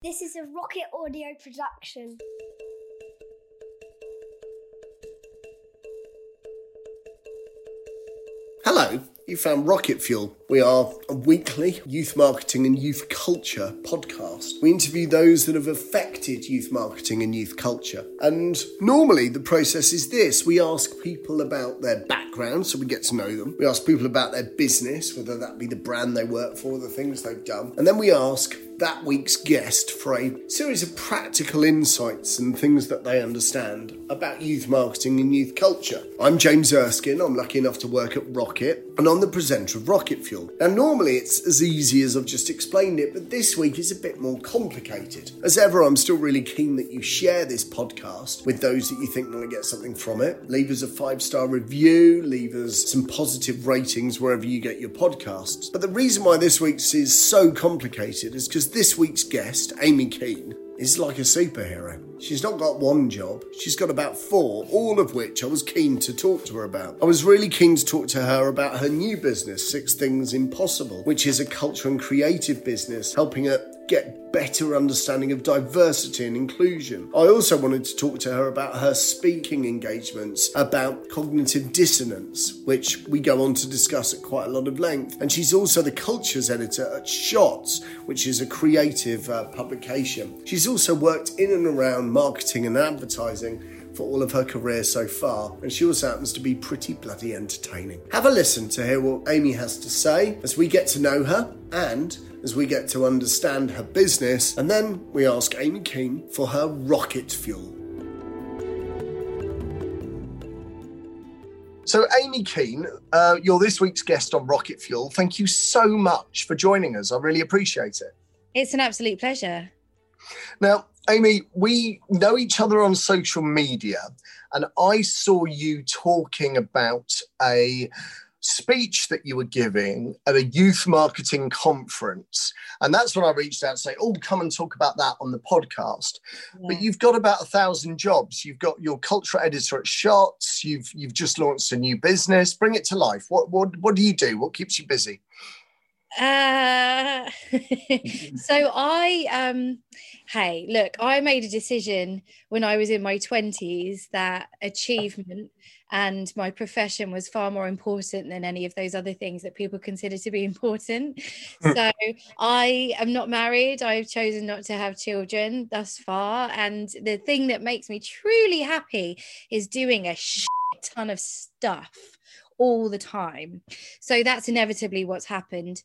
This is a Rocket Audio production. Hello, you found Rocket Fuel. We are a weekly youth marketing and youth culture podcast. We interview those that have affected youth marketing and youth culture. And normally the process is this we ask people about their background, so we get to know them. We ask people about their business, whether that be the brand they work for, the things they've done. And then we ask that week's guest for a series of practical insights and things that they understand about youth marketing and youth culture. I'm James Erskine. I'm lucky enough to work at Rocket, and I'm the presenter of Rocket Fuel. Now, normally it's as easy as I've just explained it, but this week is a bit more complicated. As ever, I'm still really keen that you share this podcast with those that you think might get something from it. Leave us a five star review, leave us some positive ratings wherever you get your podcasts. But the reason why this week's is so complicated is because this week's guest, Amy Keane, is like a superhero. She's not got one job, she's got about four, all of which I was keen to talk to her about. I was really keen to talk to her about her new business, Six Things Impossible, which is a culture and creative business helping her get better understanding of diversity and inclusion. I also wanted to talk to her about her speaking engagements about cognitive dissonance, which we go on to discuss at quite a lot of length. And she's also the cultures editor at Shots, which is a creative uh, publication. She's also worked in and around marketing and advertising for all of her career so far, and she also happens to be pretty bloody entertaining. Have a listen to hear what Amy has to say as we get to know her and as we get to understand her business, and then we ask Amy Keane for her rocket fuel. So, Amy Keane, uh, you're this week's guest on Rocket Fuel. Thank you so much for joining us. I really appreciate it. It's an absolute pleasure. Now, Amy, we know each other on social media, and I saw you talking about a speech that you were giving at a youth marketing conference. And that's when I reached out and say, Oh, come and talk about that on the podcast. Yeah. But you've got about a thousand jobs. You've got your cultural editor at Shots, you've you've just launched a new business. Bring it to life. What what what do you do? What keeps you busy? Uh, so I um hey look I made a decision when I was in my 20s that achievement and my profession was far more important than any of those other things that people consider to be important. Hmm. so I am not married. I've chosen not to have children thus far. And the thing that makes me truly happy is doing a ton of stuff all the time. So that's inevitably what's happened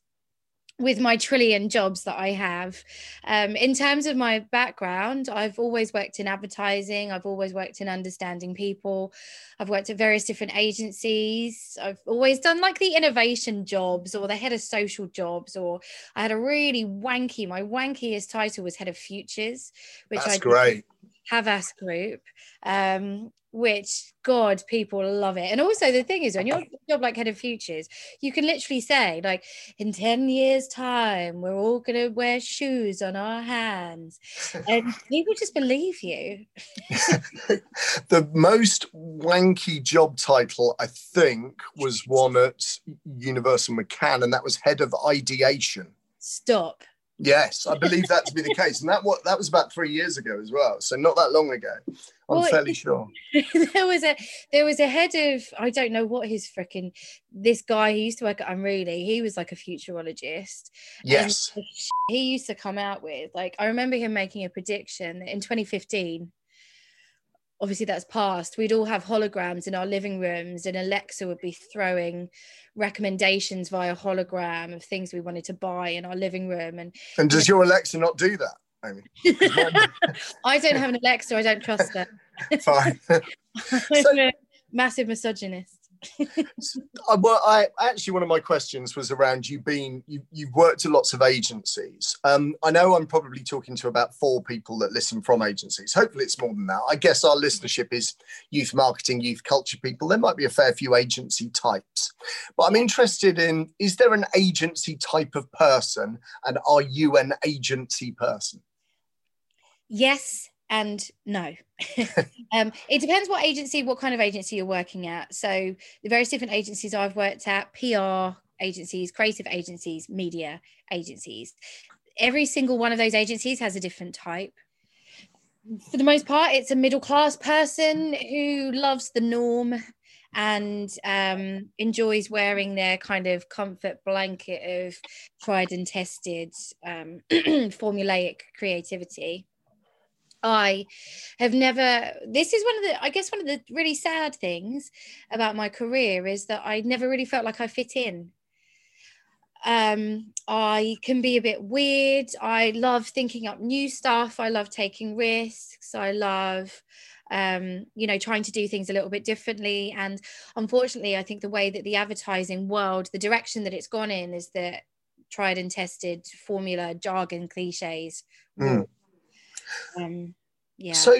with my trillion jobs that I have. Um, in terms of my background, I've always worked in advertising, I've always worked in understanding people, I've worked at various different agencies, I've always done like the innovation jobs or the head of social jobs, or I had a really wanky, my wankiest title was head of futures, which That's I great. Have Havas Group. Um, which god people love it. And also the thing is when you're job like head of futures you can literally say like in 10 years time we're all going to wear shoes on our hands. And people just believe you. The most wanky job title i think was one at universal mccann and that was head of ideation. Stop Yes, I believe that to be the case, and that what that was about three years ago as well. So not that long ago. I'm well, fairly sure. there was a there was a head of I don't know what his freaking this guy he used to work at Unruly. He was like a futurologist. Yes. he used to come out with like I remember him making a prediction that in 2015 obviously that's past we'd all have holograms in our living rooms and alexa would be throwing recommendations via hologram of things we wanted to buy in our living room and and does your alexa not do that Amy? i don't have an alexa i don't trust her. Fine. So, massive misogynist Uh, well, I actually one of my questions was around you being you, you've worked at lots of agencies. Um, I know I'm probably talking to about four people that listen from agencies. Hopefully, it's more than that. I guess our listenership is youth marketing, youth culture people. There might be a fair few agency types, but I'm interested in: is there an agency type of person, and are you an agency person? Yes, and no. um, it depends what agency, what kind of agency you're working at. So the various different agencies I've worked at, PR agencies, creative agencies, media agencies. every single one of those agencies has a different type for the most part it's a middle class person who loves the norm and um, enjoys wearing their kind of comfort blanket of tried and tested um, formulaic creativity. I have never, this is one of the, I guess, one of the really sad things about my career is that I never really felt like I fit in. Um, I can be a bit weird. I love thinking up new stuff. I love taking risks. I love um, you know, trying to do things a little bit differently. And unfortunately, I think the way that the advertising world, the direction that it's gone in is that tried and tested formula, jargon, cliches. Mm. Um, yeah. So,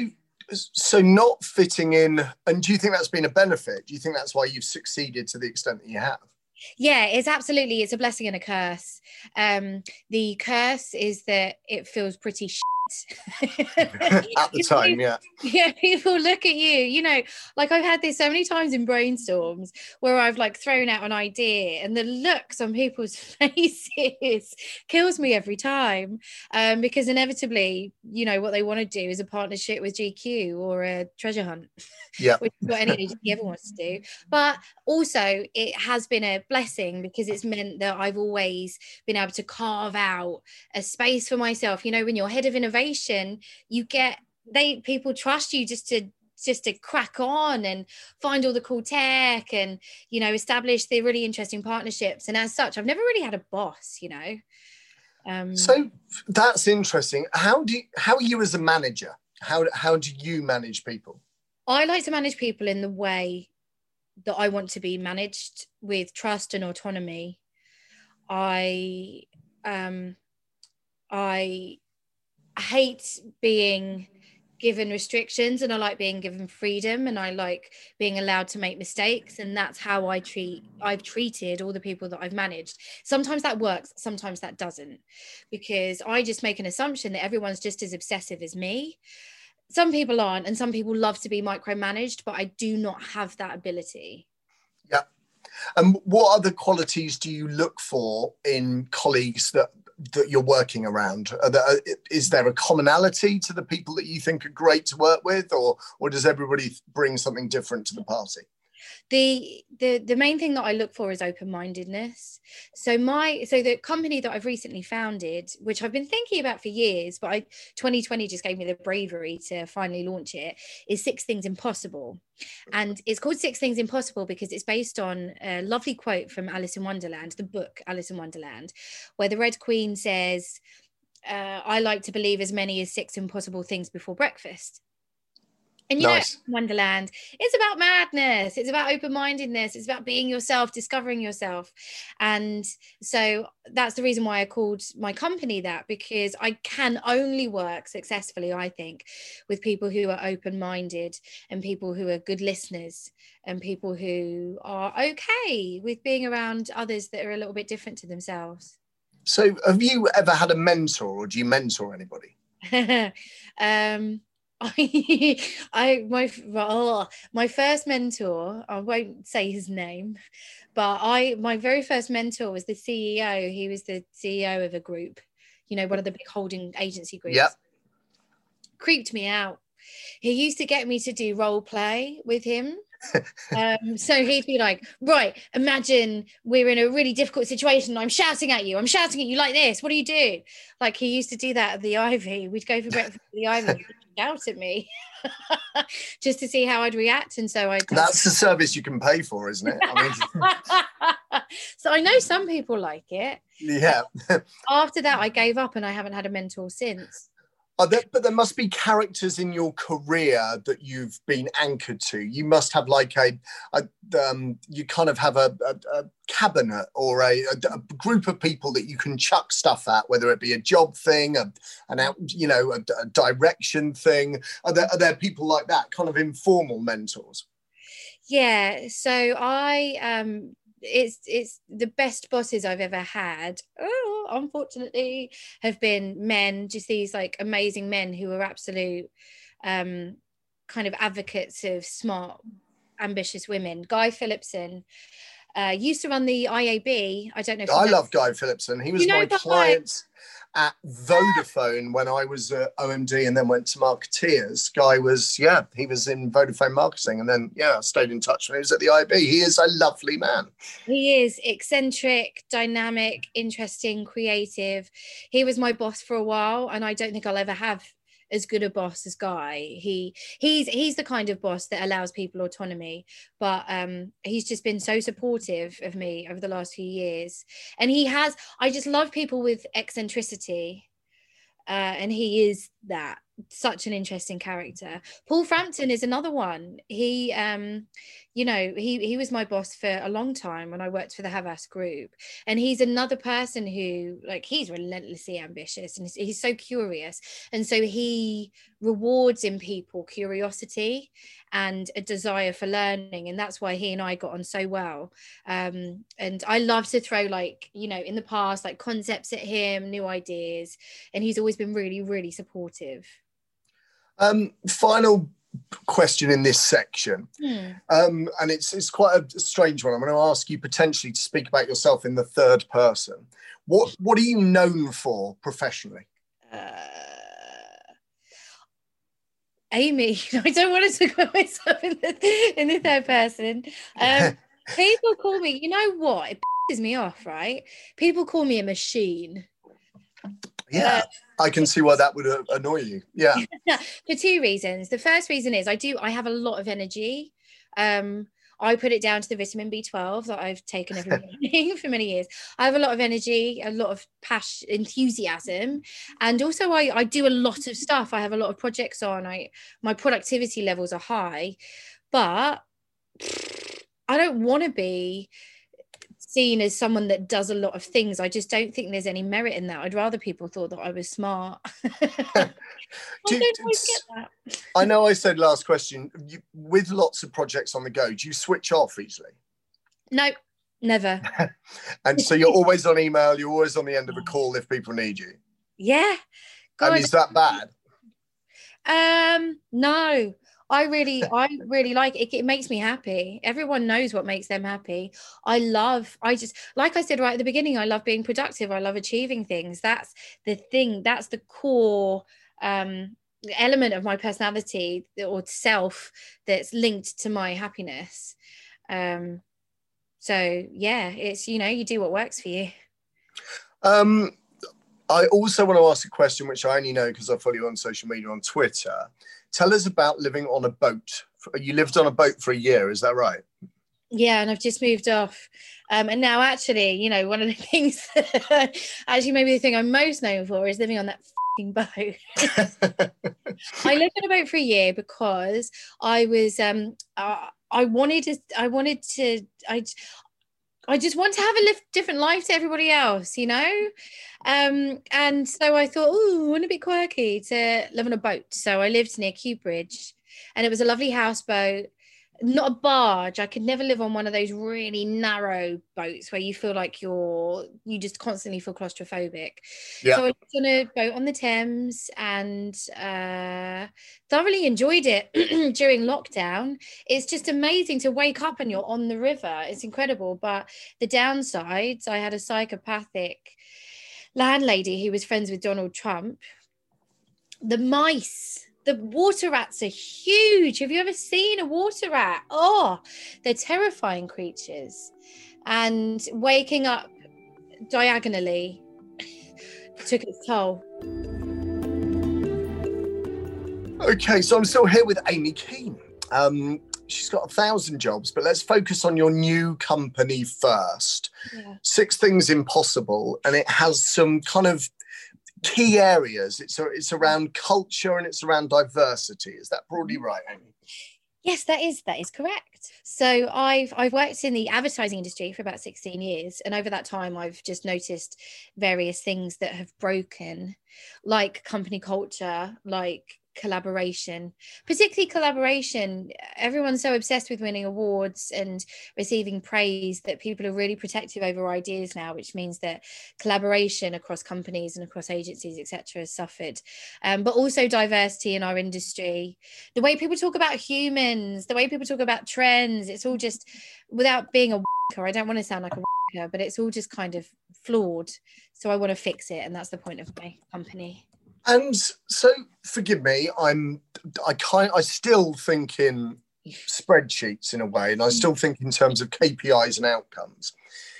so not fitting in, and do you think that's been a benefit? Do you think that's why you've succeeded to the extent that you have? yeah it's absolutely it's a blessing and a curse um the curse is that it feels pretty at the time yeah. Yeah people look at you. You know like i've had this so many times in brainstorms where i've like thrown out an idea and the looks on people's faces kills me every time um, because inevitably you know what they want to do is a partnership with gq or a treasure hunt yeah. which is what any agency ever wants to do. But also it has been a blessing because it's meant that i've always been able to carve out a space for myself. You know when you're head of innovation you get they people trust you just to just to crack on and find all the cool tech and you know establish the really interesting partnerships. And as such i've never really had a boss you know? Um, so that's interesting. How do you, how are you as a manager? How how do you manage people? I like to manage people in the way that i want to be managed with trust and autonomy. I um i hate being given restrictions and I like being given freedom and I like being allowed to make mistakes and that's how I treat I've treated all the people that I've managed. Sometimes that works, sometimes that doesn't because I just make an assumption that everyone's just as obsessive as me. Some people aren't and some people love to be micromanaged but I do not have that ability. Yeah. And what other qualities do you look for in colleagues that that you're working around? There, uh, is there a commonality to the people that you think are great to work with, or or does everybody bring something different to the party? The the the main thing that i look for is open-mindedness so my so the company that i've recently founded which i've been thinking about for years but i 2020 just gave me the bravery to finally launch it is six things impossible and it's called six things impossible because it's based on a lovely quote from alice in wonderland the book alice in wonderland where the red queen says uh, I like to believe as many as six impossible things before breakfast. And you nice. know, Wonderland, it's about madness. It's about open mindedness. It's about being yourself, discovering yourself. And so that's the reason why I called my company that, because I can only work successfully, I think, with people who are open minded and people who are good listeners and people who are okay with being around others that are a little bit different to themselves. So, have you ever had a mentor or do you mentor anybody? um, I, I my oh, my first mentor. I won't say his name, but I my very first mentor was the CEO. He was the CEO of a group, you know, one of the big holding agency groups. Yeah. Creeped me out. He used to get me to do role play with him. Um, so he'd be like, right, imagine we're in a really difficult situation. I'm shouting at you. I'm shouting at you like this. What do you do? Like he used to do that at the Ivy. We'd go for breakfast at the Ivy out at me just to see how I'd react. And so I That's the service you can pay for, isn't it? I mean... so I know some people like it. Yeah. After that, I gave up and I haven't had a mentor since. There, but there must be characters in your career that you've been anchored to. You must have like a, a um, you kind of have a, a, a cabinet or a, a, group of people that you can chuck stuff at, whether it be a job thing, a, an out, you know, a, direction thing. Are there, are there people like that, kind of informal mentors? Yeah. So I um it's it's the best bosses I've ever had. Oh, unfortunately, have been men, just these like amazing men who are absolute um, kind of advocates of smart, ambitious women. Guy Phillipson uh, used to run the IAB. I don't know. If I love Guy Phillipson. He was You know my client at Vodafone when I was at OMD and then went to Marketeers. Guy was, yeah, he was in Vodafone marketing and then, yeah, I stayed in touch when he was at the IB. He is a lovely man. He is eccentric, dynamic, interesting, creative. He was my boss for a while, and I don't think I'll ever have as good a boss as Guy. He he's he's the kind of boss that allows people autonomy, but um, he's just been so supportive of me over the last few years. And he has. I just love people with eccentricity, uh, and he is that. Such an interesting character. Paul Frampton is another one. He um you know he he was my boss for a long time when i worked for the havas group. And he's another person who like he's relentlessly ambitious and he's, he's so curious. And so he rewards in people curiosity and a desire for learning. And that's why he and i got on so well. Um and i love to throw like you know in the past like concepts at him new ideas. And he's always been really really supportive Um, final question in this section. Hmm. Um, and it's it's quite a strange one. I'm going to ask you potentially to speak about yourself in the third person. What what are you known for professionally? uh, Amy, I don't want to talk about myself in the in the third person. Um, people call me, you know what? It pisses me off, right? People call me a machine Yeah, I can see why that would uh, annoy you. Yeah, for two reasons. The first reason is I do I have a lot of energy. Um, I put it down to the vitamin B12 that I've taken every morning for many years. I have a lot of energy, a lot of passion, enthusiasm, and also I, I do a lot of stuff. I have a lot of projects on. I my productivity levels are high, but I don't want to be seen as someone that does a lot of things. I just don't think there's any merit in that. I'd rather people thought that I was smart. I Do- don't always get that. I know. I said last question. You, with lots of projects on the go, do you switch off easily? No, never. And so you're always on email. You're always on the end of a call if people need you. Yeah. God, And is that bad? um, no. I really, I really like it. It makes me happy. Everyone knows what makes them happy. I love, I just, like I said right at the beginning, I love being productive. I love achieving things. That's the thing. That's the core um, element of my personality or self that's linked to my happiness. Um, so yeah, it's, you know, you do what works for you. Um, I also want to ask a question which I only know because I follow you on social media on Twitter. Tell us about living on a boat. You lived on a boat for a year, is that right? Yeah, and I've just moved off. Um, and now, actually, you know, one of the things, actually, maybe the thing I'm most known for is living on that fing boat. I lived on a boat for a year because I was, um, uh, I wanted to, I wanted to, I, I just want to have a different life to everybody else, you know? Um, and so I thought, oh, wouldn't it be quirky to live on a boat? So I lived near Kew Bridge and it was a lovely houseboat not a barge. I could never live on one of those really narrow boats where you feel like you're you just constantly feel claustrophobic. Yeah. So I lived on a boat on the Thames and uh, thoroughly enjoyed it during lockdown. It's just amazing to wake up and you're on the river. It's incredible. But the downsides, I had a psychopathic landlady who was friends with Donald Trump. The mice the water rats are huge. Have you ever seen a water rat? Oh, they're terrifying creatures. And waking up diagonally took its toll. Okay, so I'm still here with Amy Keane. Um, she's got a thousand jobs, but let's focus on your new company first. Yeah. Six Things Impossible, and it has some kind of key areas. It's a, it's around culture and it's around diversity. Is that broadly right, Amy? Yes, that is that is correct. So I've I've worked in the advertising industry for about 16 years and over that time I've just noticed various things that have broken like company culture, like collaboration particularly collaboration. Everyone's so obsessed with winning awards and receiving praise that people are really protective over ideas now which means that collaboration across companies and across agencies etc has suffered. Um, but also diversity in our industry. The way people talk about humans the way people talk about trends it's all just without being a i don't want to sound like a but it's all just kind of flawed. So i want to fix it and that's the point of my company and so, forgive me, I'm I kind I still think in spreadsheets in a way, and I still think in terms of KPIs and outcomes.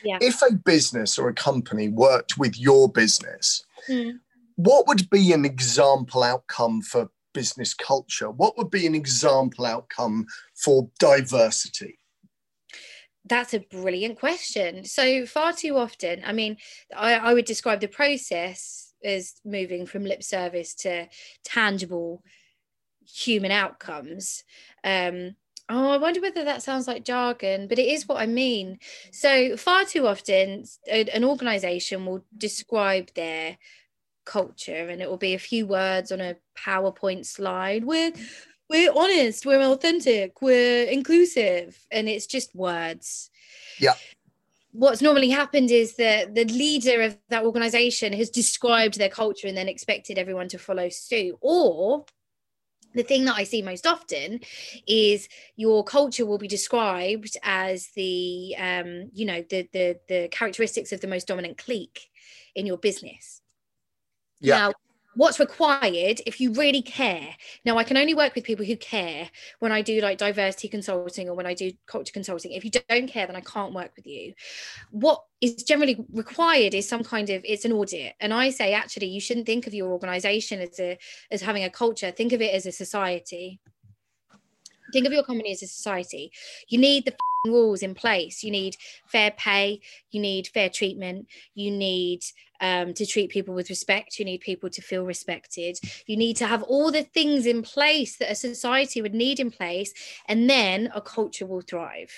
Yeah. If a business or a company worked with your business, Mm. what would be an example outcome for business culture? What would be an example outcome for diversity? That's a brilliant question. So, far too often, I mean, I, I would describe the process as moving from lip service to tangible human outcomes. Um, oh, I wonder whether that sounds like jargon, but it is what I mean. So, far too often, an organization will describe their culture and it will be a few words on a PowerPoint slide. We're we're honest, we're authentic, we're inclusive, and it's just words. Yeah. What's normally happened is that the leader of that organization has described their culture and then expected everyone to follow suit. Or the thing that I see most often is your culture will be described as the um, you know the the the characteristics of the most dominant clique in your business. Yeah. Now, what's required if you really care? Now, I can only work with people who care when I do like diversity consulting or when I do culture consulting. If you don't care, then I can't work with you. What is generally required is some kind of it's an audit. And I say actually you shouldn't think of your organization as a as having a culture. Think of it as a society. Think of your company as a society. You need the rules in place. You need fair pay. You need fair treatment. You need um, to treat people with respect. You need people to feel respected. You need to have all the things in place that a society would need in place, and then a culture will thrive.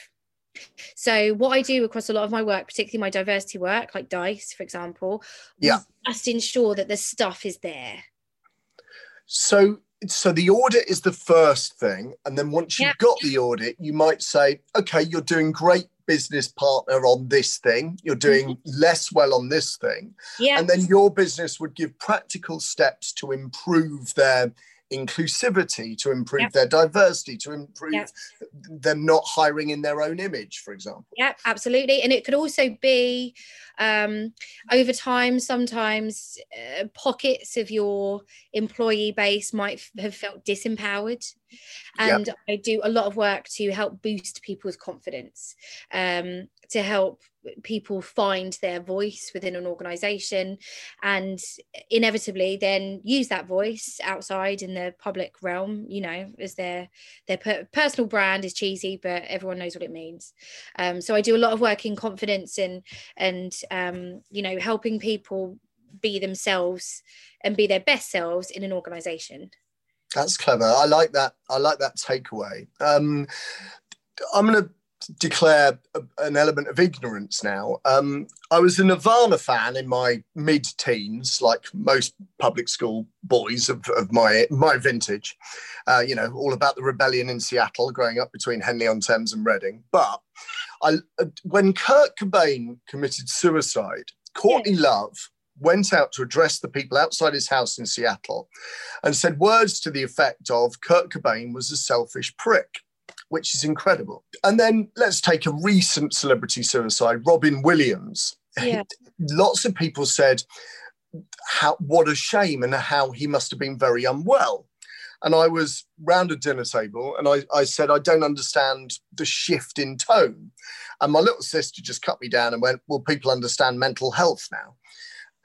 So, what I do across a lot of my work, particularly my diversity work, like DICE, for example, Yeah. just ensure that the stuff is there. So, so the audit is the first thing, and then once you've Yeah. got the audit, you might say, okay, you're doing great business partner on this thing, you're doing mm-hmm. less well on this thing, Yeah. and then your business would give practical steps to improve their inclusivity, to improve Yep. their diversity, to improve Yep. them not hiring in their own image, for example. Yeah, absolutely. And it could also be um, over time, sometimes uh, pockets of your employee base might f- have felt disempowered. And I do a lot of work to help boost people's confidence, um, to help people find their voice within an organization and inevitably then use that voice outside in the public realm you know as their their per- personal brand is cheesy but everyone knows what it means um, so i do a lot of work in confidence and and um, you know helping people be themselves and be their best selves in an organization That's clever. I like that. I like that takeaway. Um, I'm going to declare an element of ignorance now. Um, I was a Nirvana fan in my mid-teens, like most public school boys of, of my my vintage. Uh, you know, all about the rebellion in Seattle, growing up between Henley on Thames and Reading. But I, uh, when Kurt Cobain committed suicide, Courtney Love went out to address the people outside his house in Seattle and said words to the effect of Kurt Cobain was a selfish prick, which is incredible. And then let's take a recent celebrity suicide, Robin Williams. Yeah. Lots of people said how what a shame and how he must have been very unwell. And I was round a dinner table and I, I said, I don't understand the shift in tone. And my little sister just cut me down and went, Well, people understand mental health now.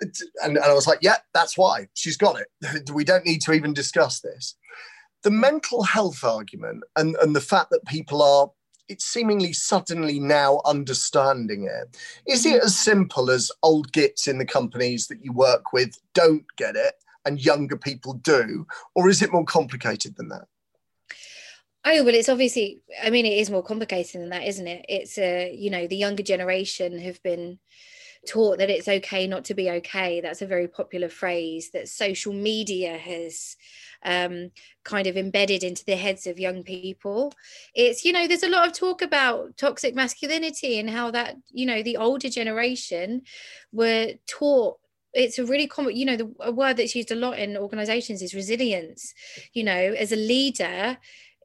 And, and I was like, yeah, that's why she's got it. We don't need to even discuss this. The mental health argument and, and the fact that people are it's seemingly suddenly now understanding it. Is it mm-hmm. as simple as old gits in the companies that you work with don't get it and younger people do? Or is it more complicated than that? Oh well, it's obviously. I mean, it is more complicated than that, isn't it? It's a you know the younger generation have been taught that it's okay not to be okay. That's a very popular phrase that social media has um, kind of embedded into the heads of young people. It's, you know, there's a lot of talk about toxic masculinity and how that, you know, the older generation were taught it's a really common you know the a word that's used a lot in organizations is resilience you know as a leader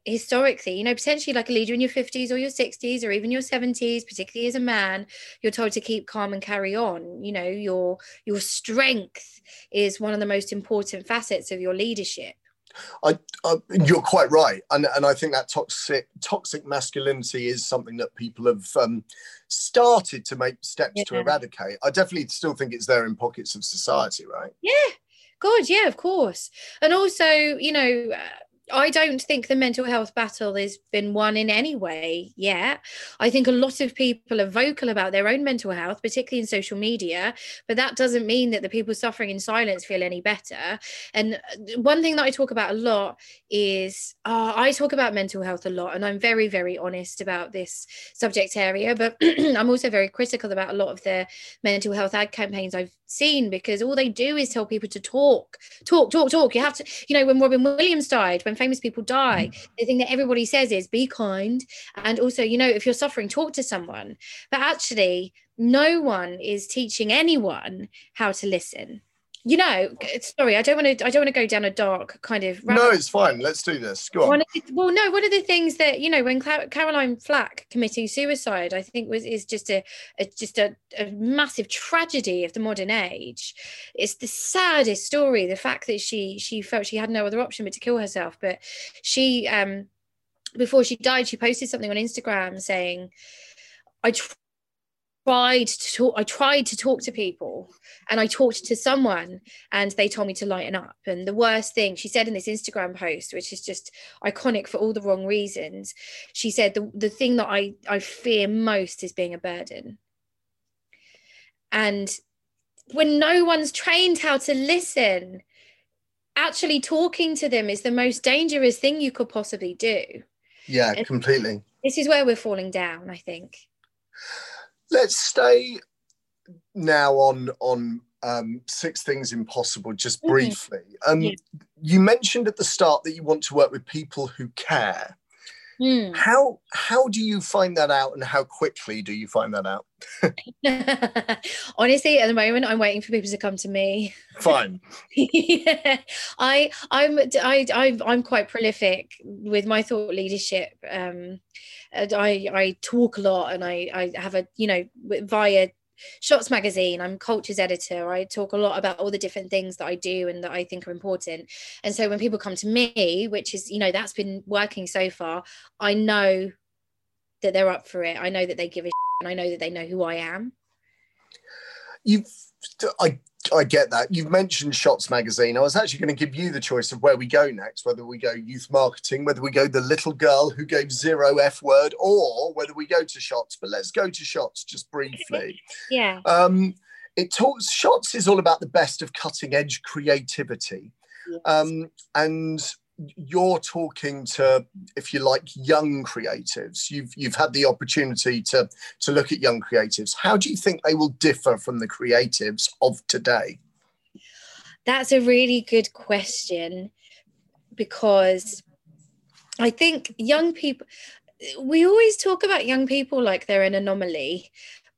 historically you know potentially like a leader in your 50s or your 60s or even your 70s particularly as a man you're told to keep calm and carry on you know your your strength is one of the most important facets of your leadership I, I, you're quite right, and and I think that toxic toxic masculinity is something that people have um, started to make steps yeah. to eradicate. I definitely still think it's there in pockets of society, right? Yeah, God, yeah, of course, and also you know. Uh, I don't think the mental health battle has been won in any way yet. I think a lot of people are vocal about their own mental health, particularly in social media, but that doesn't mean that the people suffering in silence feel any better. And uh, one thing that I talk about a lot is uh, I talk about mental health a lot, and I'm very, very honest about this subject area, but I'm also very critical about a lot of the mental health ad campaigns I've seen because all they do is tell people to talk, talk, talk, talk. You have to, you know, when Robin Williams died, when famous people die, mm. the thing that everybody says is be kind. And also, you know, if you're suffering, talk to someone. But actually, no one is teaching anyone how to listen you know sorry i don't want to i don't want to go down a dark kind of no it's fine. Let's do this. Go on. The, well no one of the things that you know when caroline flack committing suicide i think was is just a, a just a, a, massive tragedy of the modern age. It's the saddest story the fact that she she felt she had no other option but to kill herself. But she um before she died she posted something on instagram saying i tried to talk i tried to talk to people and i talked to someone and they told me to lighten up. And the worst thing she said in this instagram post which is just iconic for all the wrong reasons she said the, the thing that i i fear most is being a burden. And when no one's trained how to listen actually talking to them is the most dangerous thing you could possibly do. Yeah and completely. this is where we're falling down i think Let's stay now on on um, six things impossible just mm-hmm. briefly. Um, yeah. You mentioned at the start that you want to work with people who care. Mm. How how do you find that out, and how quickly do you find that out? Honestly, at the moment, I'm waiting for people to come to me. Fine. yeah, I I'm I, I'm, I'm quite prolific with my thought leadership. Um, and I I talk a lot, and I I have a you know via Shots Magazine. I'm cultures editor. I talk a lot about all the different things that I do and that I think are important. And so when people come to me, which is, you know, that's been working so far, I know that they're up for it. I know that they give a and I know that they know who I am. You've I I get that. You've mentioned Shots Magazine. I was actually going to give you the choice of where we go next, whether we go youth marketing, whether we go the little girl who gave zero F word, or whether we go to Shots. But let's go to Shots just briefly. yeah. Um, it talks, Shots is all about the best of cutting edge creativity. Yes. Um, and you're talking to if you like young creatives. You've you've had the opportunity to to look at young creatives. How do you think they will differ from the creatives of today? That's a really good question because i think young people we always talk about young people like they're an anomaly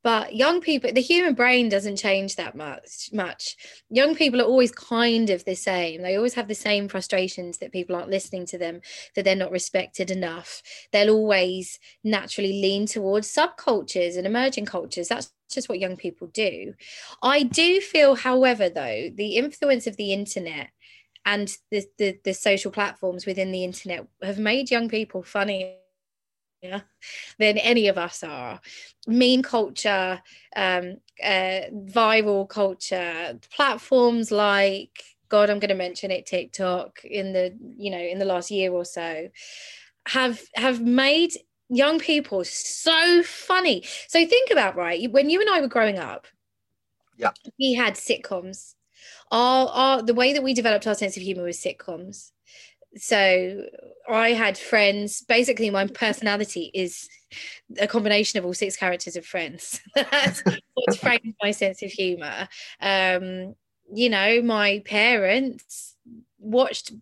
but young people the human brain doesn't change that much much. Young people are always kind of the same. They always have the same frustrations that people aren't listening to them that they're not respected enough. They'll always naturally lean towards subcultures and emerging cultures. That's just what young people do. I do feel however though the influence of the internet and the, the, the social platforms within the internet have made young people funny yeah, than any of us are. Meme culture, um, uh, viral culture, platforms like God, I'm going to mention it, TikTok in the you know in the last year or so, have have made young people so funny. So think about right when you and I were growing up, yeah, we had sitcoms. Our, our the way that we developed our sense of humor was sitcoms so I had friends. Basically, my personality is a combination of all six characters of Friends. That's what's framed my sense of humor. Um, you know, my parents watched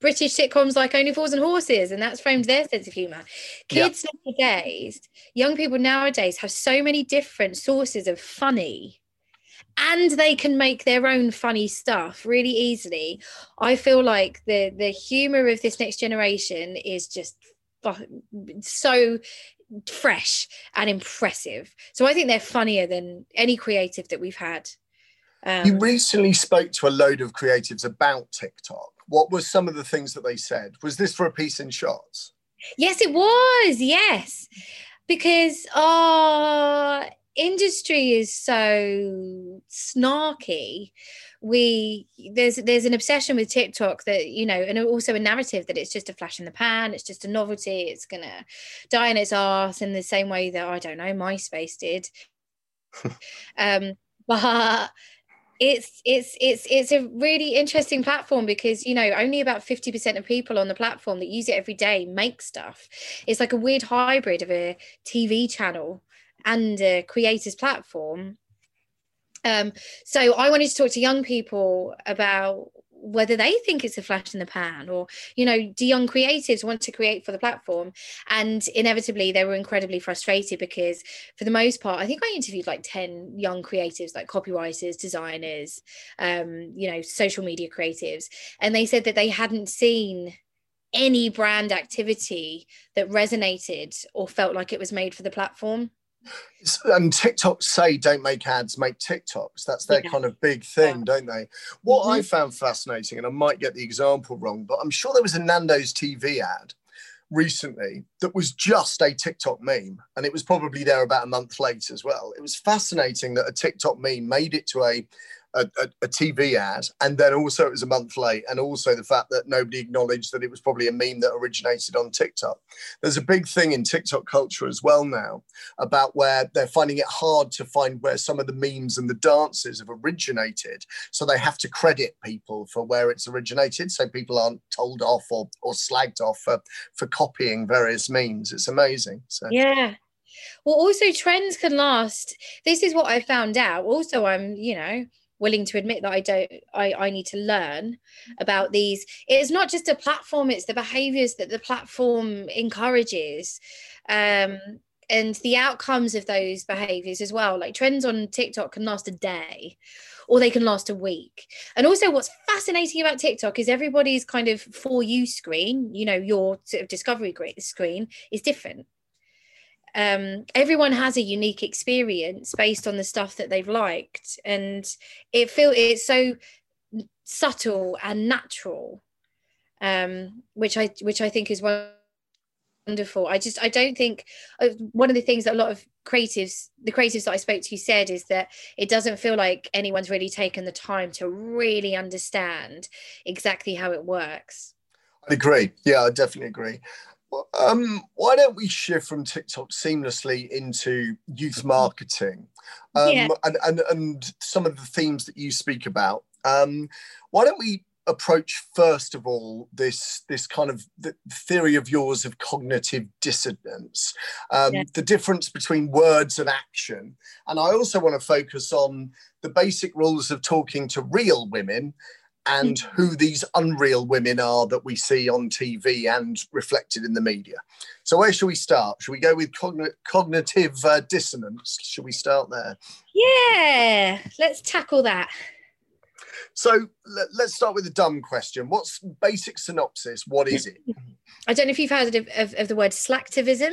British sitcoms like Only Fools and Horses, and that's framed their sense of humor. Kids yeah. nowadays, young people nowadays have so many different sources of funny and they can make their own funny stuff really easily. I feel like the the humor of this next generation is just so fresh and impressive. So I think they're funnier than any creative that we've had. Um, you recently spoke to a load of creatives about TikTok. What were some of the things that they said? Was this for a piece in shots? Yes, it was. Yes, because uh industry is so snarky we there's there's an obsession with tiktok that you know and also a narrative that it's just a flash in the pan it's just a novelty it's gonna die in its ass in the same way that i don't know myspace did. Um but it's it's it's it's a really interesting platform because you know only about 50% of people on the platform that use it every day make stuff. It's like a weird hybrid of a tv channel and a creators platform. Um, so I wanted to talk to young people about whether they think it's a flash in the pan or you know do young creatives want to create for the platform? And inevitably they were incredibly frustrated because for the most part i think i interviewed like 10 young creatives like copywriters designers um, you know social media creatives. And they said that they hadn't seen any brand activity that resonated or felt like it was made for the platform and TikTok say don't make ads, make TikToks. That's their yeah. kind of big thing, yeah. don't they? What mm-hmm. I found fascinating, and I might get the example wrong, but I'm sure there was a Nando's TV ad recently that was just a TikTok meme, and it was probably there about a month late as well. It was fascinating that a TikTok meme made it to a a, a, a, TV ad, and then also it was a month late, and also the fact that nobody acknowledged that it was probably a meme that originated on TikTok. There's a big thing in TikTok culture as well now about where they're finding it hard to find where some of the memes and the dances have originated, so they have to credit people for where it's originated, so people aren't told off or, or slagged off for, for copying various memes. It's amazing. So yeah. Well, also trends can last. This is what I found out. Also, I'm, you know, willing to admit that I don't I, I need to learn about these. It's not just a platform, it's the behaviors that the platform encourages. Um, and the outcomes of those behaviors as well. Like trends on TikTok can last a day or they can last a week. And also, what's fascinating about TikTok is everybody's kind of for you screen, you know, your sort of discovery screen is different um, everyone has a unique experience based on the stuff that they've liked and it feel it's so subtle and natural um, which i which i think is wonderful. I just i don't think uh, one of the things that a lot of creatives the creatives that i spoke to said is that it doesn't feel like anyone's really taken the time to really understand exactly how it works. I agree. Yeah i definitely agree um, why don't we shift from TikTok seamlessly into youth marketing um, yeah. and, and, and some of the themes that you speak about? Um, why don't we approach first of all this this kind of the theory of yours of cognitive dissonance um, the difference between words and action and i also want to focus on the basic rules of talking to real women and who these unreal women are that we see on TV and reflected in the media. So, where should we start? Should we go with cogn- cognitive uh, dissonance? Should we start there? Yeah, let's tackle that. So, let, us start with a dumb question. What's basic synopsis? What is it? I don't know if you've heard of, of, of the word slacktivism.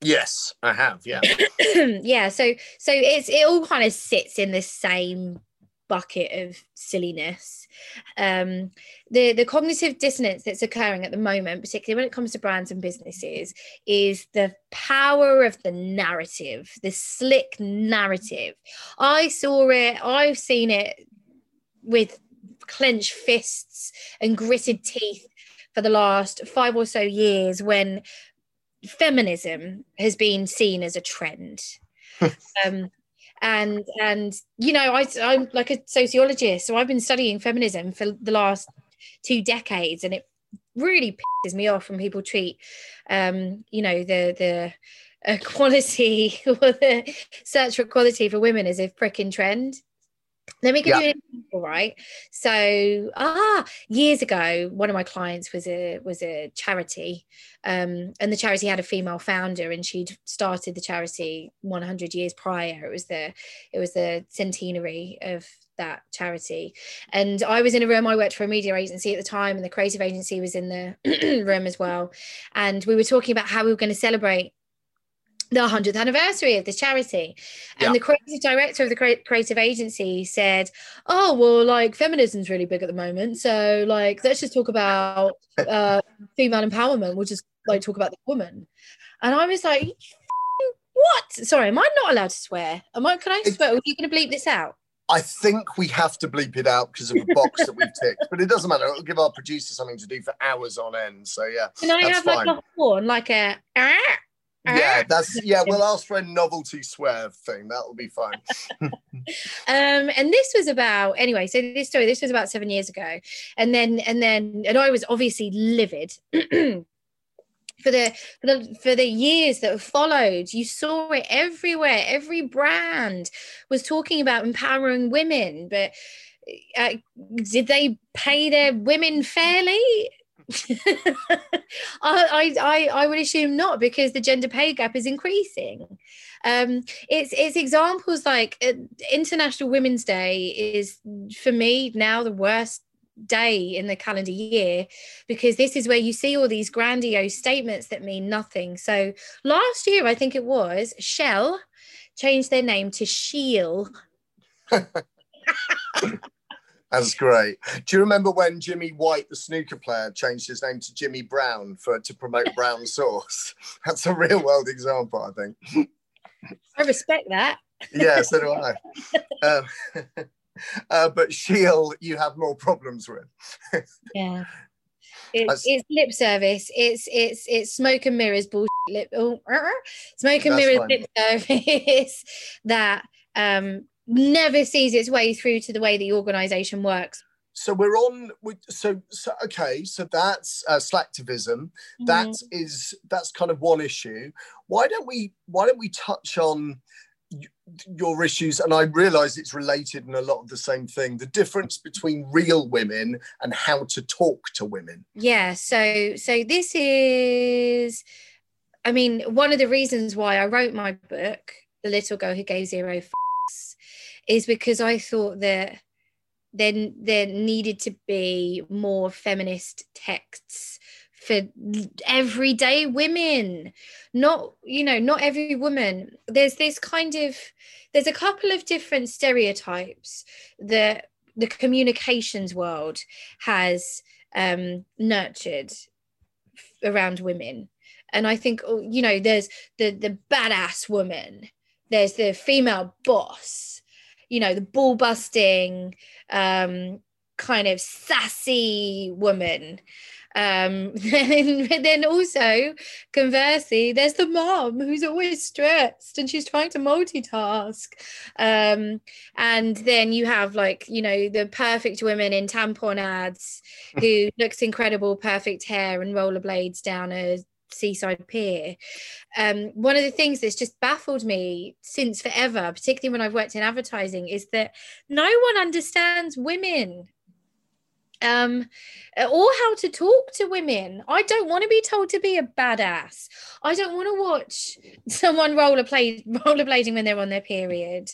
Yes, I have. Yeah. yeah. So, so it's it all kind of sits in the same bucket of silliness. Um, the the cognitive dissonance that's occurring at the moment, particularly when it comes to brands and businesses, is the power of the narrative, the slick narrative. I saw it. I've seen it with clenched fists and gritted teeth for the last five or so years when feminism has been seen as a trend. um, and and you know I, i'm like a sociologist so i've been studying feminism for the last two decades and it really pisses me off when people treat, um, you know, the the equality or the search for equality for women as a freaking trend. Let me give yeah. you an example, right? So, ah, years ago, one of my clients was a was a charity, um, and the charity had a female founder, and she'd started the charity 100 years prior. It was the it was the centenary of that charity, and I was in a room. I worked for a media agency at the time, and the creative agency was in the room as well, and we were talking about how we were going to celebrate the 100th anniversary of the charity. And yeah. the creative director of the creative agency said oh well like feminism's really big at the moment. So like let's just talk about uh, female empowerment. We'll just like talk about the woman. And i was like what? Sorry am i not allowed to swear? Am i can i swear? Are you going to bleep this out? I think we have to bleep it out because of a box that we've ticked, but it doesn't matter. It'll give our producer something to do for hours on end. So yeah, can I have fine. like a horn, like a yeah, that's yeah. We'll ask for a novelty swear thing. That'll be fine. um, and this was about anyway. So this story, this was about seven years ago, and then and then and I was obviously livid. for the for the for the years that followed you saw it everywhere every brand was talking about empowering women but uh, did they pay their women fairly I, I, I would assume not because the gender pay gap is increasing. Um, it's it's examples like uh, International Women's Day is for me now the worst day in the calendar year because this is where you see all these grandiose statements that mean nothing. So last year, I think it was Shell changed their name to Shield. That's great. Do you remember when Jimmy White, the snooker player, changed his name to Jimmy Brown for to promote brown sauce? That's a real world example, I think. I respect that. yeah, so do I. um, uh, but Shield, you have more problems with. yeah. It's, it's, lip service. It's it's it's smoke and mirrors bullshit. Lip, oh, uh, smoke and mirrors fine. lip service that um never sees its way through to the way the organization works. So we're on so, so okay so that's uh, slacktivism. Mm-hmm. that is that's kind of one issue. Why don't we why don't we touch on your issues? And i realize it's related in a lot of the same thing the difference between real women and how to talk to women. Yeah so so this is i mean one of the reasons why i wrote my book the little girl who gave zero is because I thought that then there needed to be more feminist texts for everyday women. Not you know not every woman. There's this kind of there's a couple of different stereotypes that the communications world has um, nurtured around women. And i think oh, you know there's the the badass woman. There's the female boss you know, the ball busting, um, kind of sassy woman. Um, then, then also, conversely, there's the mom who's always stressed and she's trying to multitask. Um, and then you have like, you know, the perfect women in tampon ads who looks incredible, perfect hair and rollerblades down a seaside pier um, one of the things that's just baffled me since forever particularly when i've worked in advertising is that no one understands women um, or how to talk to women. I don't want to be told to be a badass. I don't want to watch someone rollerblade rollerblading when they're on their period.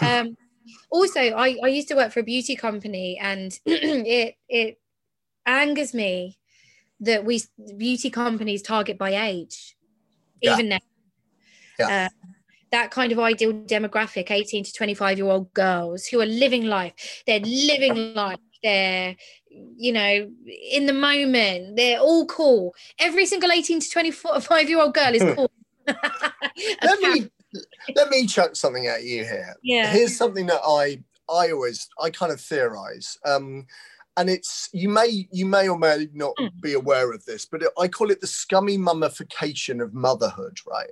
Um, also, I, I used to work for a beauty company, and it it angers me that we beauty companies target by age, yeah. even now. Yeah. Uh, that kind of ideal demographic 18 to 25 year old girls who are living life they're living life they're you know in the moment they're all cool every single 18 to 25 year old girl is cool let me let me chuck something at you here yeah here's something that i i always i kind of theorize um and it's you may you may or may not mm. be aware of this, but it, I call it the scummy mummification of motherhood. Right?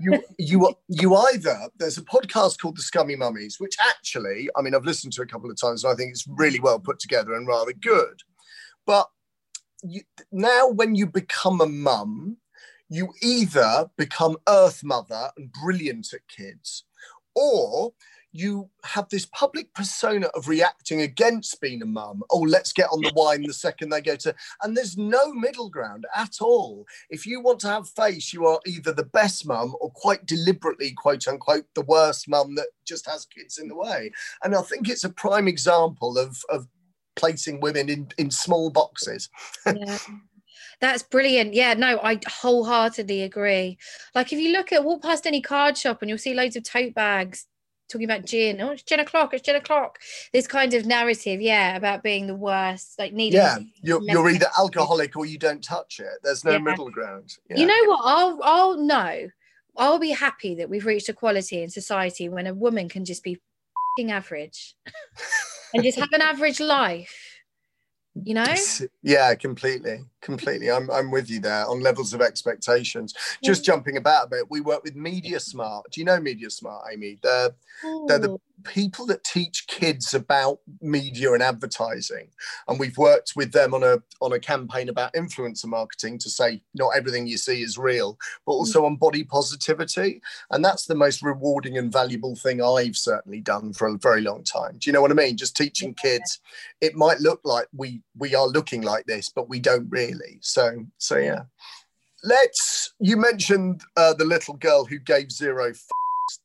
you you you either there's a podcast called The Scummy Mummies, which actually I mean I've listened to a couple of times and I think it's really well put together and rather good, but you, now when you become a mum, you either become Earth Mother and brilliant at kids, or you have this public persona of reacting against being a mum. Oh, let's get on the wine the second they go to. And there's no middle ground at all. If you want to have face, you are either the best mum or quite deliberately, quote unquote, the worst mum that just has kids in the way. And I think it's a prime example of, of placing women in, in small boxes. yeah. That's brilliant. Yeah, no, I wholeheartedly agree. Like if you look at walk past any card shop and you'll see loads of tote bags talking about gin. Oh, it's gin o'clock. It's gin o'clock. This kind of narrative, yeah, about being the worst, like needing. Yeah, you're, you're either alcoholic or you don't touch it. There's no yeah. middle ground. Yeah. You know what? I'll I'll know. I'll be happy that we've reached equality in society when a woman can just be average and just have an average life you know yeah completely completely. I'm, I'm with you there on levels of expectations. Just jumping about a bit we work with media smart. Do you know media smart amy? They're they're the people that teach kids about media and advertising. And we've worked with them on a on a campaign about influencer marketing to say not everything you see is real but also mm. on body positivity. And that's the most rewarding and valuable thing i've certainly done for a very long time. Do you know what i mean? Just teaching kids it might look like we we are looking like this but we don't really so so yeah let's you mentioned uh, the little girl who gave zero f-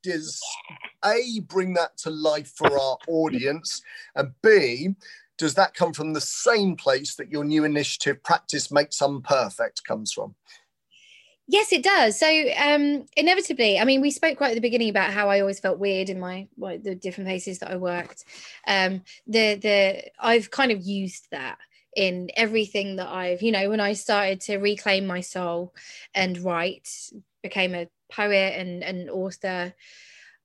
does a bring that to life for our audience and b does that come from the same place that your new initiative practice makes unperfect comes from Yes, it does. So um, inevitably, I mean, we spoke right at the beginning about how I always felt weird in my well, the different places that I worked. Um, the the I've kind of used that in everything that I've, you know, when I started to reclaim my soul and write, became a poet and an author,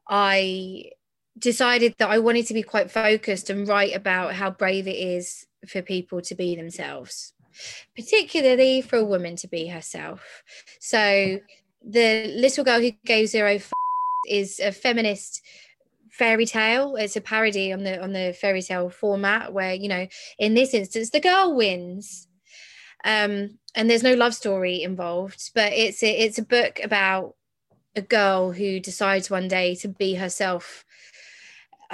I decided that I wanted to be quite focused and write about how brave it is for people to be themselves, particularly for a woman to be herself. So, the little girl who gave zero f- is a feminist fairy tale it's a parody on the on the fairy tale format where you know in this instance the girl wins um and there's no love story involved but it's a, it's a book about a girl who decides one day to be herself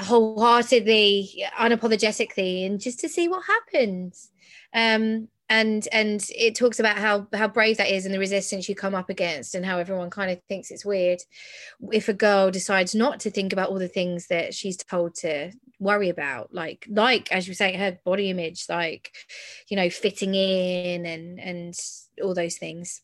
wholeheartedly, unapologetically, and just to see what happens. Um, and and it talks about how how brave that is and the resistance you come up against and how everyone kind of thinks it's weird if a girl decides not to think about all the things that she's told to worry about. Like like as you say her body image like you know fitting in and and all those things.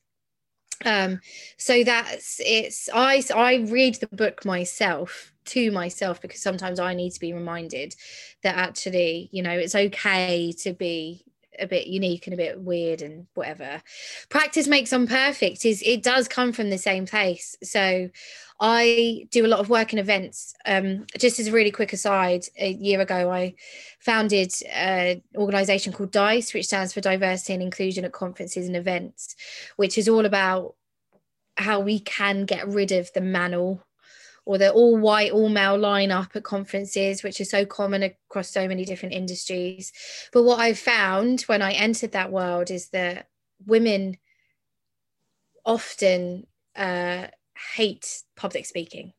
Um so that's it's i i read the book myself to myself because sometimes i need to be reminded that actually you know it's okay to be a bit unique and a bit weird and whatever. Practice makes unperfect is it does come from the same place. So i do a lot of work in events. Um, just as a really quick aside a year ago i founded an organization called dice which stands for diversity and inclusion at conferences and events which is all about how we can get rid of the manel or the all white, all male lineup at conferences, which is so common across so many different industries. But what I found when I entered that world is that women often uh, hate public speaking.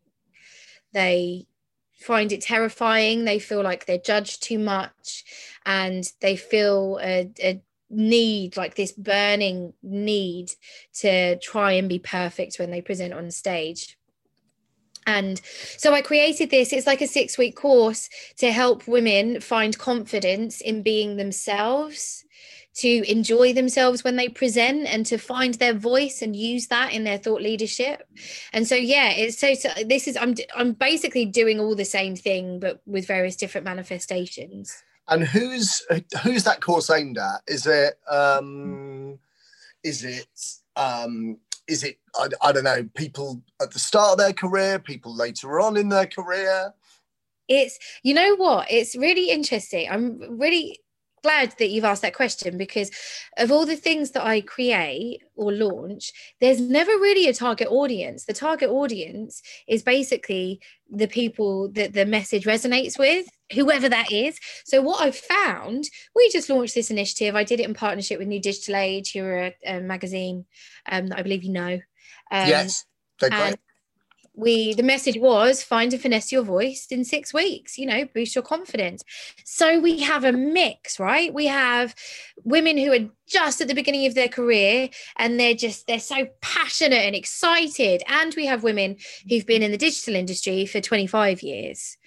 They find it terrifying. They feel like they're judged too much and they feel a, a need, like this burning need to try and be perfect when they present on stage. And so I created this. It's like a six week course to help women find confidence in being themselves, to enjoy themselves when they present, and to find their voice and use that in their thought leadership. And so, yeah, it's so, so this is, I'm, I'm basically doing all the same thing, but with various different manifestations. And who's, who's that course aimed at? Is it, um, is it, um, is it I, I don't know people at the start of their career people later on in their career? It's you know what? It's really interesting. I'm really glad that you've asked that question because of all the things that I create or launch, there's never really a target audience. The target audience is basically the people that the message resonates with, whoever that is. So, what I've found, we just launched this initiative. I did it in partnership with New Digital Age, who are a, a magazine um, that I believe you know. Um, yes, they're great we the message was find and finesse your voice in six weeks you know boost your confidence. So we have a mix right? We have women who are just at the beginning of their career and they're just they're so passionate and excited. And we have women who've been in the digital industry for 25 years.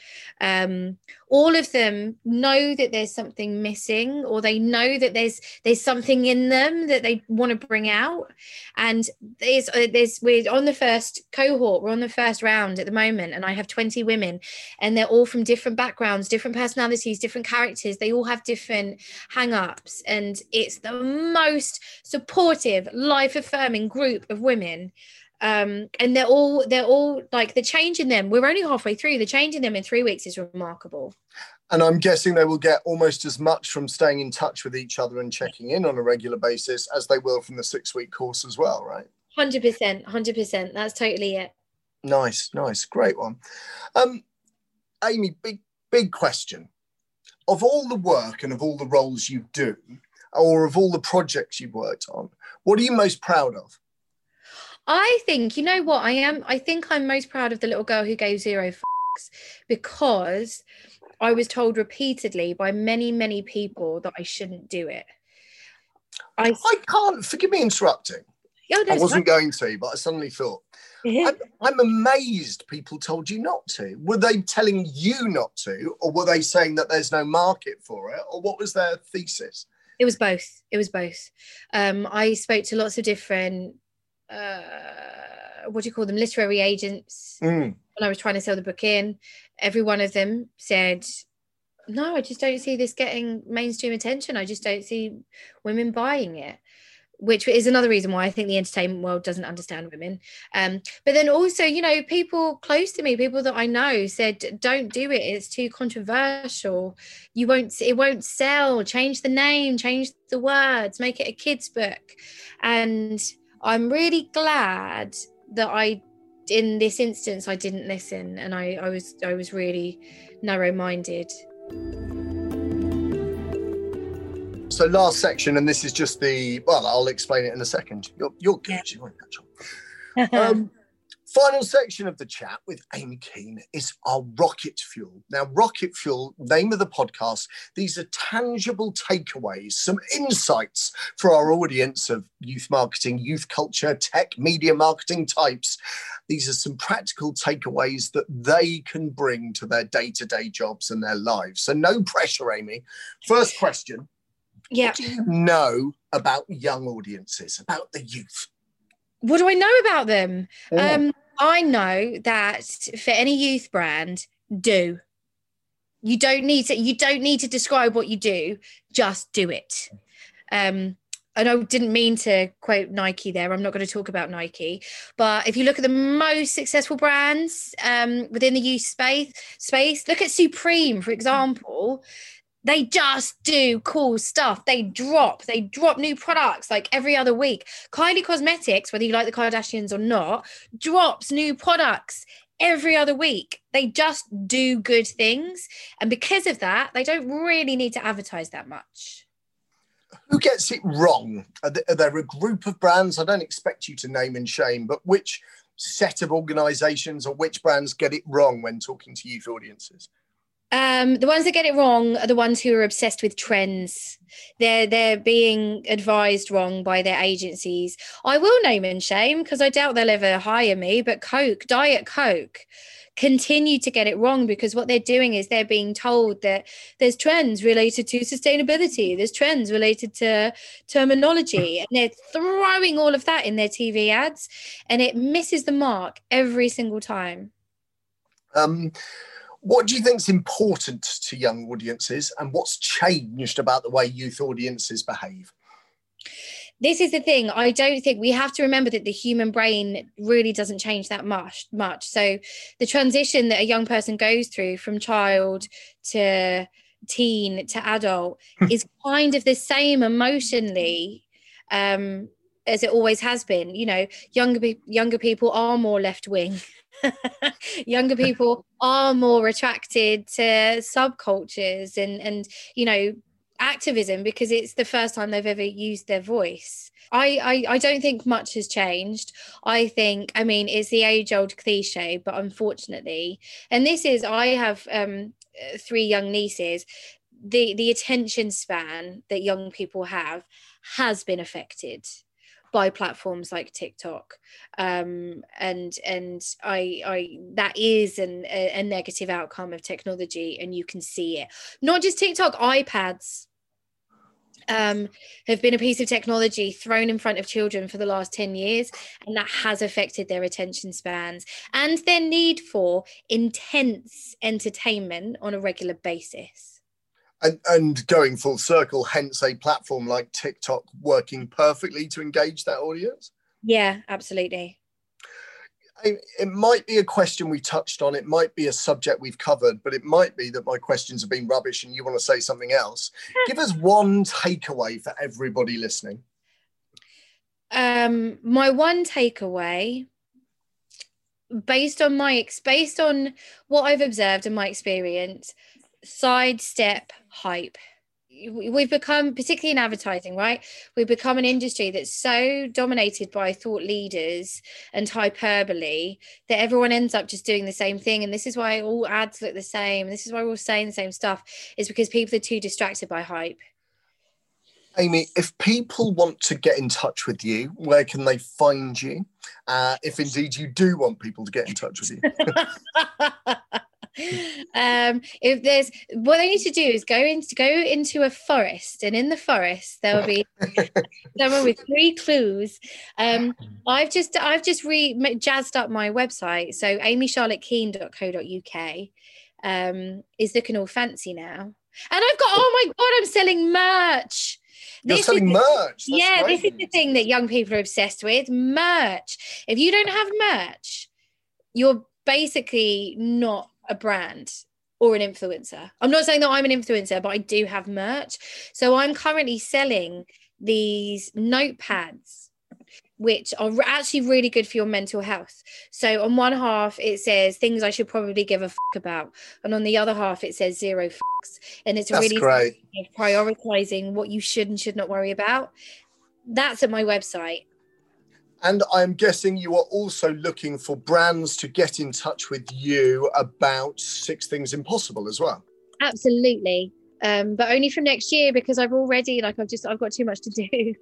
Um, all of them know that there's something missing or they know that there's there's something in them that they want to bring out. And there's uh, there's we're on the first cohort we're on the first round at the moment and i have 20 women and they're all from different backgrounds different personalities different characters. They all have different hang-ups and it's the most supportive life affirming group of women um, and they're all they're all like the change in them we're only halfway through the change in them in three weeks is remarkable. And i'm guessing they will get almost as much from staying in touch with each other and checking in on a regular basis as they will from the six week course as well right? 100% 100% that's totally it. Nice nice. Great one. Um amy big big question. Of all the work and of all the roles you do or of all the projects you've worked on what are you most proud of I think, you know what, I am, I think I'm most proud of the little girl who gave zero fucks because I was told repeatedly by many, many people that I shouldn't do it. I, I can't, forgive me interrupting. Oh, I wasn't going to, but I suddenly thought, I'm, I'm, amazed people told you not to. Were they telling you not to, or were they saying that there's no market for it, or what was their thesis? It was both. It was both. Um, I spoke to lots of different uh, what do you call them literary agents mm. when i was trying to sell the book in every one of them said no i just don't see this getting mainstream attention i just don't see women buying it which is another reason why I think the entertainment world doesn't understand women. Um, but then also, you know, people close to me, people that I know said, don't do it. It's too controversial. You won't, it won't sell. Change the name, change the words, make it a kid's book. And I'm really glad that I in this instance I didn't listen and I, I was I was really narrow-minded. So last section, and this is just the well, I'll explain it in a second. You're you're good, yeah. you won't catch on. Um, Final section of the chat with Amy Kean is our rocket fuel. Now, rocket fuel, name of the podcast, these are tangible takeaways, some insights for our audience of youth marketing, youth culture, tech, media marketing types. These are some practical takeaways that they can bring to their day to day jobs and their lives. So, no pressure, Amy. First question. Yeah. What do you know about young audiences, about the youth? What do I know about them? Yeah. Um, I know that for any youth brand, do. You don't need to. You don't need to describe what you do. Just do it. Um, and I didn't mean to quote Nike there. I'm not going to talk about Nike, but if you look at the most successful brands um, within the youth space, space, look at Supreme, for example they just do cool stuff. They drop, they drop new products like every other week. Kylie Cosmetics, whether you like the Kardashians or not, drops new products every other week. They just do good things. And because of that, they don't really need to advertise that much. Who gets it wrong? Are there a group of brands? I don't expect you to name and shame, but which set of organizations or which brands get it wrong when talking to youth audiences? Um, the ones that get it wrong are the ones who are obsessed with trends. They're they're being advised wrong by their agencies. I will name and shame because I doubt they'll ever hire me. But Coke, Diet Coke, continue to get it wrong because what they're doing is they're being told that there's trends related to sustainability, there's trends related to terminology, and they're throwing all of that in their TV ads, and it misses the mark every single time. Um what do you think is important to young audiences and what's changed about the way youth audiences behave? This is the thing. I don't think we have to remember that the human brain really doesn't change that much. Much. So the transition that a young person goes through from child to teen to adult is kind of the same emotionally um, as it always has been. You know, younger younger people are more left wing. younger people are more attracted to subcultures and and you know activism because it's the first time they've ever used their voice. I, I, I don't think much has changed. I think, I mean, it's the age old cliche, but unfortunately, and this is, I have um, three young nieces. The the attention span that young people have has been affected by platforms like TikTok, um, and and I I that is an, a, a negative outcome of technology, and you can see it. Not just TikTok, iPads um, have been a piece of technology thrown in front of children for the last 10 years, and that has affected their attention spans and their need for intense entertainment on a regular basis. And, and going full circle, hence a platform like TikTok working perfectly to engage that audience? Yeah, absolutely it might be a question we touched on. It might be a subject we've covered, but it might be that my questions have been rubbish and you want to say something else. Give us one takeaway for everybody listening. Um, my one takeaway, based on my based on what I've observed and my experience, sidestep hype. We've become particularly in advertising right? We've become an industry that's so dominated by thought leaders and hyperbole that everyone ends up just doing the same thing. And this is why all ads look the same. This is why we're all saying the same stuff is because people are too distracted by hype. Amy if people want to get in touch with you where can they find you? Uh, if indeed you do want people to get in touch with you um, if there's what they need to do is go into go into a forest, and in the forest there will be someone with three clues. Um, I've just I've just re jazzed up my website, so amycharlottekean.co.uk um, is looking all fancy now, and I've got oh my god, I'm selling merch. You're this selling is, merch. That's yeah, great. this is the thing that young people are obsessed with merch. If you don't have merch, you're basically not a brand or an influencer. I'm not saying that I'm an influencer, but I do have merch. So I'm currently selling these notepads which are actually really good for your mental health. So on one half it says things I should probably give a fuck about, and on the other half it says zero fucks, and it's That's really great. prioritizing what you should and should not worry about. That's at my website, and I'm guessing you are also looking for brands to get in touch with you about Six Things Impossible as well. Absolutely. Um, but only from next year because I've already like I've just I've got too much to do.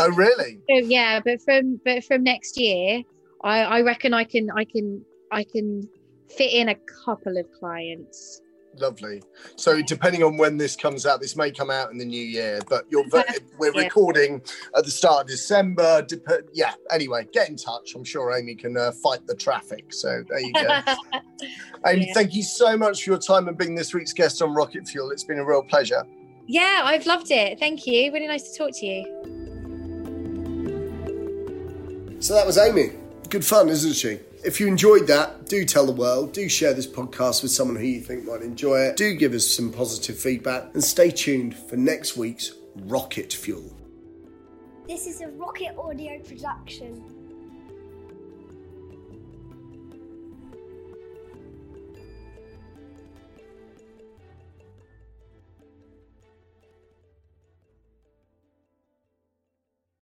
oh really? So, yeah, but from but from next year, I, I reckon I can I can I can fit in a couple of clients. Lovely. So, depending on when this comes out, this may come out in the new year, but you're we're yeah. recording at the start of December. Dep- yeah. Anyway, get in touch. I'm sure Amy can uh, fight the traffic. So there you go. Amy, yeah. thank you so much for your time and being this week's guest on Rocket Fuel. It's been a real pleasure. Yeah, I've loved it. Thank you. Really nice to talk to you. So that was Amy. Good fun, isn't she? If you enjoyed that, do tell the world, do share this podcast with someone who you think might enjoy it, do give us some positive feedback, and stay tuned for next week's Rocket Fuel. This is a Rocket Audio production.